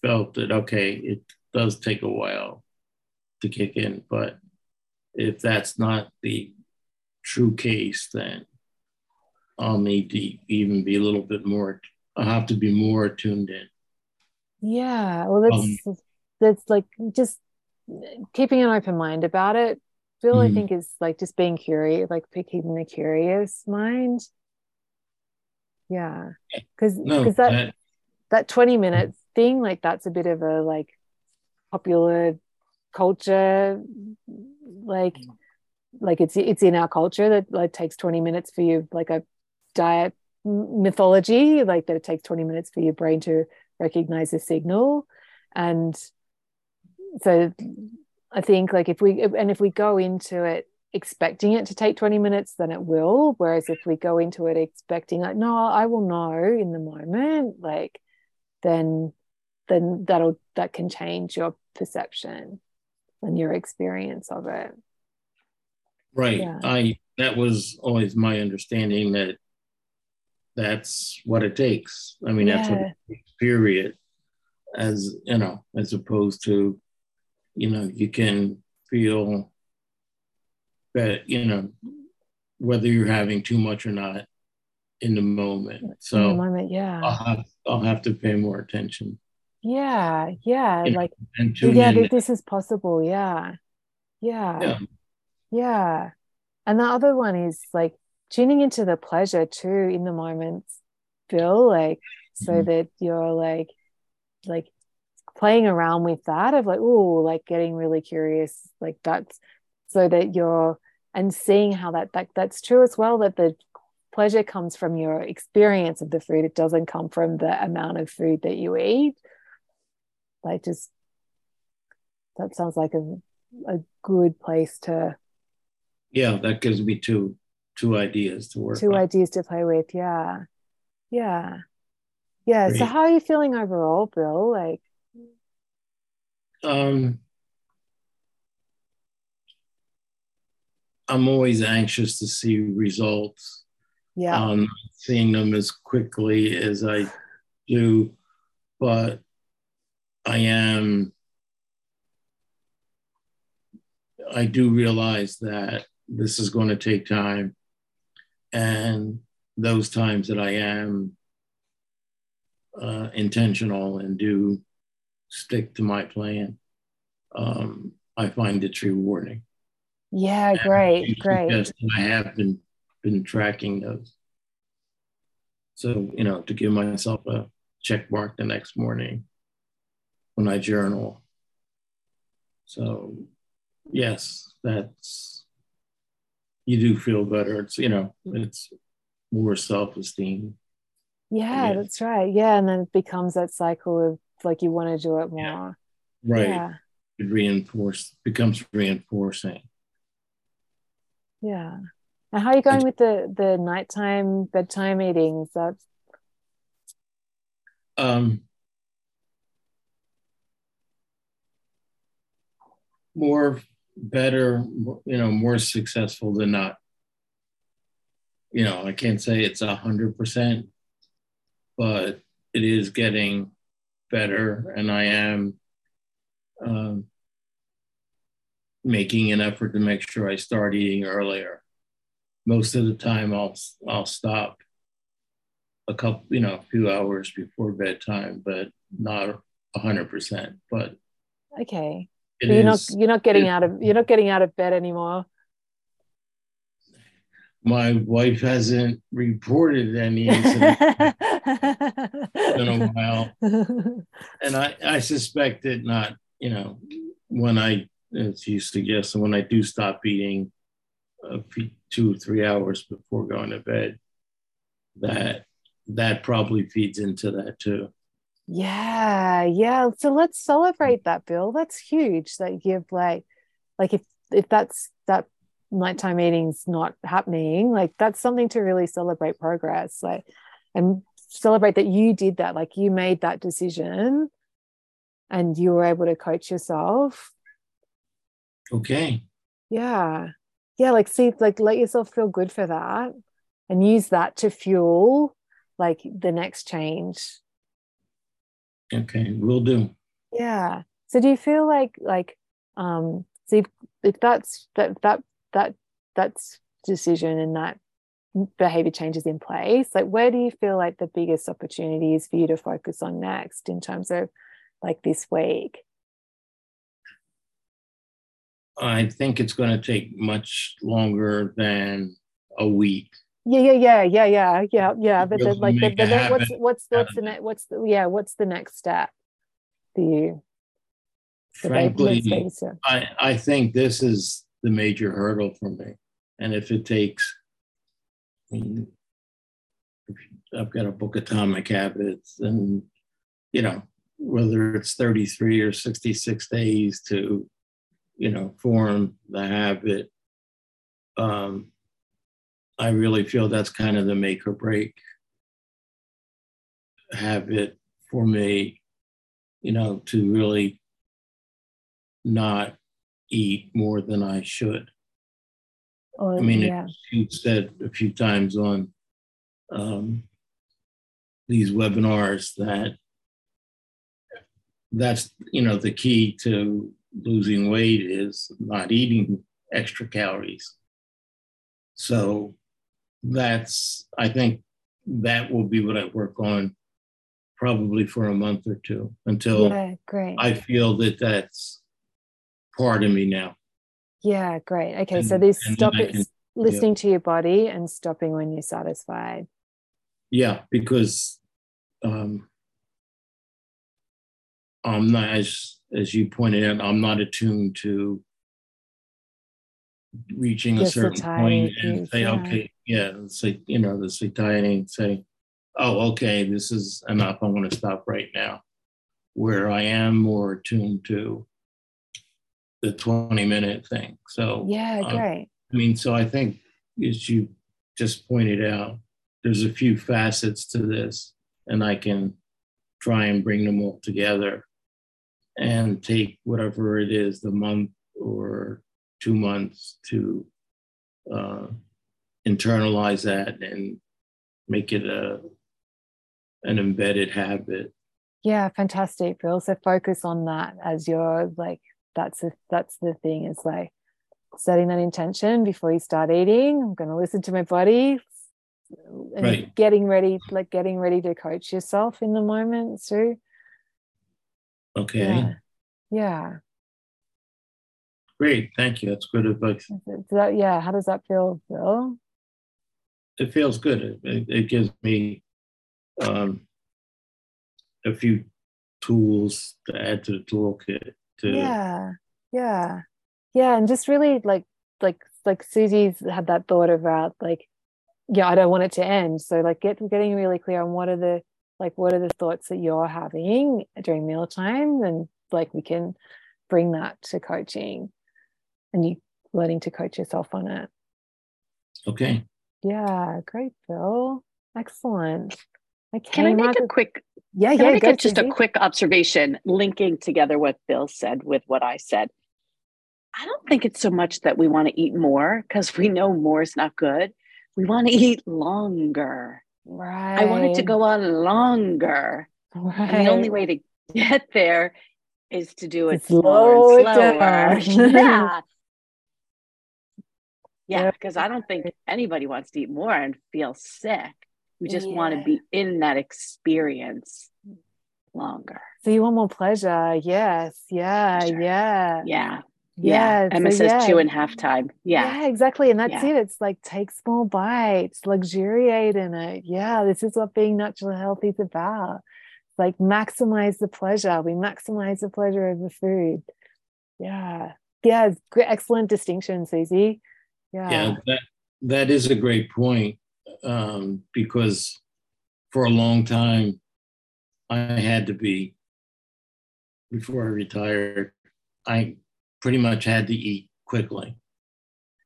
felt that okay, it does take a while to kick in, but if that's not the true case, then I'll need to even be a little bit more. I'll have to be more tuned in. Yeah, well, that's um, that's like just keeping an open mind about it. Phil, mm I think is like just being curious, like keeping the curious mind. Yeah, because because no, that, that that twenty minutes thing like that's a bit of a like popular culture like mm. like it's it's in our culture that like takes 20 minutes for you like a diet mythology like that it takes 20 minutes for your brain to recognize a signal. And so i think like if we and if we go into it expecting it to take 20 minutes then it will. Whereas if we go into it expecting like no i will know in the moment like then then that'll that can change your perception and your experience of it right yeah. i that was always my understanding that that's what it takes i mean yeah. that's what it takes period as you know as opposed to you know you can feel that you know whether you're having too much or not in the moment. So in the moment, yeah, I'll have I'll have to pay more attention. Yeah, yeah, like yeah, in. this is possible. Yeah. yeah, yeah, yeah. And the other one is like tuning into the pleasure too in the moment, feel Like so mm-hmm. that you're like like playing around with that of like oh like getting really curious like that's so that you're and seeing how that, that that's true as well that the pleasure comes from your experience of the food it doesn't come from the amount of food that you eat like just that sounds like a, a good place to yeah that gives me two two ideas to work two on. ideas to play with yeah yeah yeah Great. so how are you feeling overall bill like um I'm always anxious to see results. Yeah. Um, seeing them as quickly as I do, but I am. I do realize that this is going to take time, and those times that I am uh, intentional and do stick to my plan, um, I find it's rewarding. Yeah, great, great. I have been been tracking those. So, you know, to give myself a check mark the next morning when I journal. So, yes, that's, you do feel better. It's, you know, it's more self esteem. Yeah, that's right. Yeah. And then it becomes that cycle of like you want to do it more. Yeah. Right. Yeah. It reinforce becomes reinforcing. Yeah. And how are you going with the the nighttime bedtime meetings? That's um more better, you know, more successful than not. You know, I can't say it's a hundred percent, but it is getting better, and I am um, making an effort to make sure I start eating earlier. Most of the time, I'll I'll stop a couple, you know, a few hours before bedtime, but not a hundred percent. But okay, you're is, not you're not getting it, out of you're not getting out of bed anymore. My wife hasn't reported any incident in a while, and I I suspect that not you know when I as you suggest, when I do stop eating uh, two or three hours before going to bed, that that probably feeds into that too. Yeah, yeah. So let's mm. celebrate that, Bill. That's huge. That you've like, like if if that's that nighttime eating's not happening, like that's something to really celebrate progress. Like, and celebrate that you did that. Like you made that decision, and you were able to coach yourself Okay. Yeah. Yeah. Like, see, like, let yourself feel good for that and use that to fuel like the next change. Okay. we'll do. Yeah. So do you feel like, like, um, see, if that's that, that, that, that's decision and that behavior changes in place, like, where do you feel like the biggest opportunity is for you to focus on next in terms of like this week? I think it's going to take much longer than a week. Yeah, yeah, yeah, yeah, yeah, yeah, yeah. But the, like, the, the, what's what's what's the next? What's the yeah? What's the next step for you? frankly, I, I think this is the major hurdle for me. And if it takes, I mean, I've got a book Atomic Habits, and you know, whether it's 33 or 66 days to, you know, form the habit, um, I really feel that's kind of the make or break habit for me, you know, to really not eat more than I should. Oh, I mean, yeah. you said a few times on um, these webinars that that's you know the key to losing weight is not eating extra calories. So that's I think that will be what I work on probably for a month or two until yeah, great. I feel that that's part of me now. Yeah, great. Okay, And- so this and stop can- listening to your body and stopping when you're satisfied. Yeah, because um, I'm not as as you pointed out, I'm not attuned to reaching a certain and say, yeah. okay, yeah, say, you know, the satiety and say, oh, okay, this is enough. I want to stop right now. Where I am more attuned to the 20 minute thing. So Yeah, um, great. I mean, so I think as you just pointed out, there's a few facets to this, and I can try and bring them all together and take whatever it is, the month or two months to uh, internalize that and make it a an embedded habit. Yeah, fantastic, Bill. So focus on that as your like that's the that's the thing is like setting that intention before you start eating. I'm gonna listen to my body and Right. getting ready, like getting ready to coach yourself in the moment too. Okay, Yeah. Yeah. great, thank you. That's good advice. That, yeah. How does that feel, Bill? It feels good. It, it, it gives me um, a few tools to add to the toolkit. To yeah yeah yeah and just really like like like susie's had that thought about like yeah i don't want it to end so like get getting really clear on what are the like what are the thoughts that you're having during mealtime and like we can bring that to coaching and you learning to coach yourself on it Okay. Yeah great bill excellent okay Can I make a quick yeah yeah I make a, just a quick observation linking together what Bill said with what I said? I don't think it's so much that we want to eat more because we know more is not good. We want to eat longer. right I want it to go on longer. right. And the only way to get there is to do it slower slow slower. yeah. Yeah, Yeah. because I don't think anybody wants to eat more and feel sick. We just want to be in that experience longer. So you want more pleasure? Yes. Yeah. Pleasure. Yeah. Yeah. Yeah. Emma so says yeah. two and half time. Yeah. Yeah, exactly. And that's Yeah. it. It's like take small bites, luxuriate in it. Yeah, this is what being naturally healthy is about. Like maximize the pleasure. We maximize the pleasure of the food. Yeah. Yeah. Excellent distinction, Susie. Yeah. Yeah, that that is a great point um, because for a long time I had to be before I retired. I pretty much had to eat quickly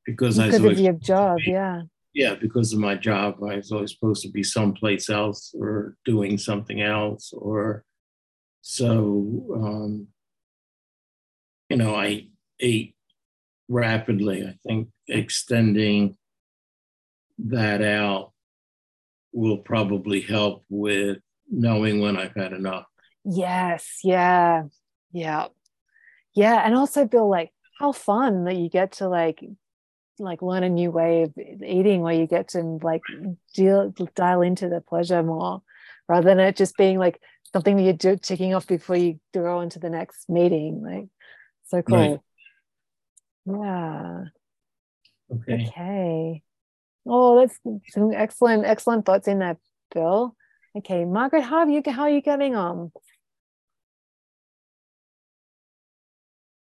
because I was Because of your job. Yeah. yeah because of my job. I was always supposed to be someplace else or doing something else or so. Um, you know, I ate rapidly. I think extending that out will probably help with knowing when I've had enough. Yes. Yeah. Yeah. Yeah. And also, Bill, like how fun that you get to like like learn a new way of eating where you get to like deal dial into the pleasure more rather than it just being like something that you're do, ticking off before you go into the next meeting. Like so cool. Yeah. Okay. Okay. Oh, that's some excellent, excellent thoughts in that, Bill. Okay, Margaret, how have you how are you getting on?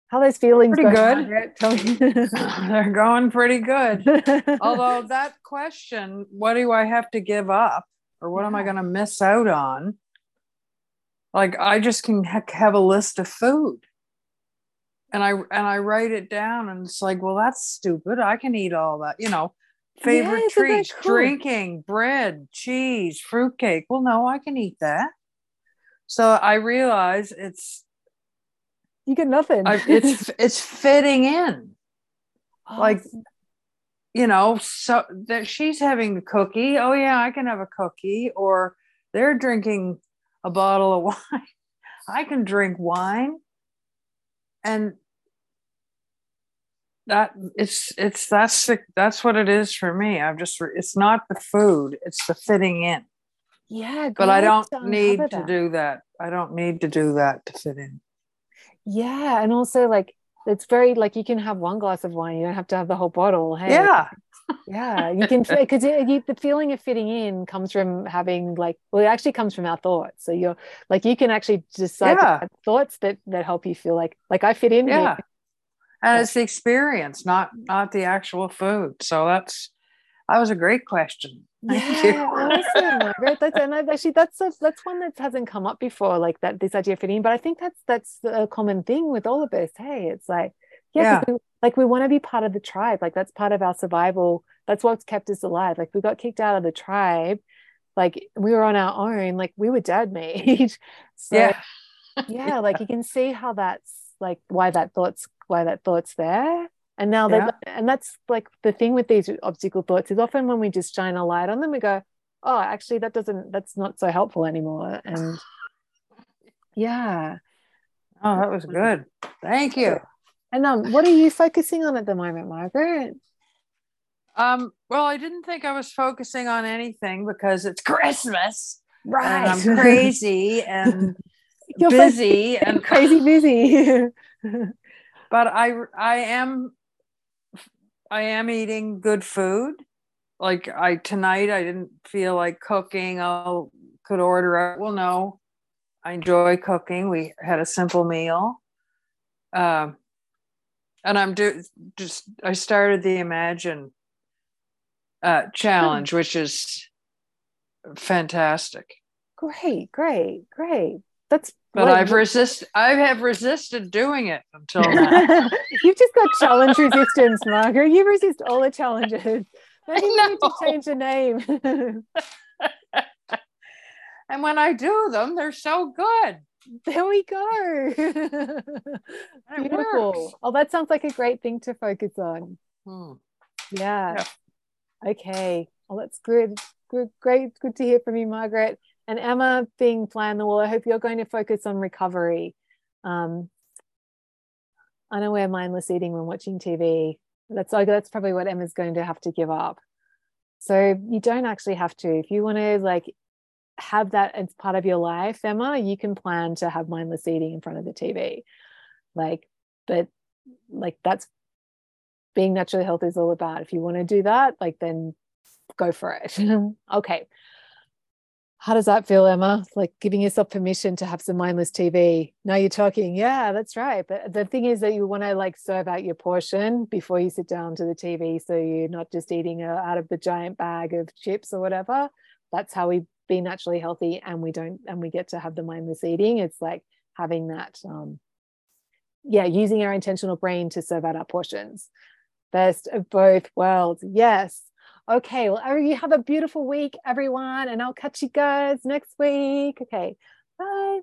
How those feelings Pretty going, good. Margaret? Tell me. They're going pretty good. Although that question, what do I have to give up or what am I going to miss out on? Like I just can ha- have a list of food. And I and I write it down and it's like, well, that's stupid. I can eat all that, you know. Favorite isn't treats, cool? drinking, bread, cheese, fruitcake. Well, no, I can eat that. So I realize it's you get nothing. I, it's it's fitting in Oh, like you know so that she's having a cookie oh yeah i can have a cookie or they're drinking a bottle of wine i can drink wine and that it's it's that's the, that's what it is for me i'm just it's not the food it's the fitting in yeah, but i don't need to that. do that i don't need to do that to fit in Yeah, and also like it's very like you can have one glass of wine. You don't have to have the whole bottle. Hey, yeah yeah, you can because the feeling of fitting in comes from having like well, it actually comes from our thoughts. So you're like you can actually decide Yeah. thoughts that that help you feel like like I fit in. here. yeah and it's the experience not not the actual food so that's that was a great question Thank. Yeah, awesome, Margaret. That's and I've actually that's a, that's one that hasn't come up before, like that this idea of fitting in. But I think that's that's a common thing with all of us. Hey, it's like yeah, 'cause we, like we want to be part of the tribe. Like that's part of our survival. That's what's kept us alive. Like we got kicked out of the tribe. Like we were on our own. Like we were dead meat. so yeah yeah, like you can see how that's like why that thought's why that thought's there. And now Yeah. that and that's like the thing with these obstacle thoughts is often when we just shine a light on them, we go, oh, actually that doesn't that's not so helpful anymore. And yeah. oh that was good thank you And um, what are you focusing on at the moment, Margaret? Um, well, I didn't think I was focusing on anything because it's Christmas Right. I'm crazy and You're busy and crazy busy. but I I am I am eating good food. Like I tonight I didn't feel like cooking. I could order. Well, no, I enjoy cooking. We had a simple meal. Um, and I'm do just I started the Imagine uh, challenge, which is fantastic. great, great, great. That's But I've resist I have resisted doing it until now. You've just got challenge resistance, Margaret. You resist all the challenges. Maybe we need to change the name. and when I do them, they're so good. There we go. Beautiful. works. Oh, that sounds like a great thing to focus on. Hmm. Yeah. Okay. Well, that's good. Good. Great. Good to hear from you, Margaret. And Emma, being fly on the wall, I hope you're going to focus on recovery. Um, unaware mindless eating when watching TV. That's like that's probably what Emma's going to have to give up. So you don't actually have to. If you want to like have that as part of your life, Emma, you can plan to have mindless eating in front of the TV. Like, but like that's being naturally healthy is all about. If you want to do that, like then go for it. okay. How does that feel, Emma? Like giving yourself permission to have some mindless TV. Now you're talking. Yeah, that's right. But the thing is that you want to like serve out your portion before you sit down to the TV. So you're not just eating uh, out of the giant bag of chips or whatever. That's how we be naturally healthy and we don't and we get to have the mindless eating. It's like having that um yeah, using our intentional brain to serve out our portions. Best of both worlds. Yes. Okay. Well, you have a beautiful week, everyone, and I'll catch you guys next week. Okay. Bye.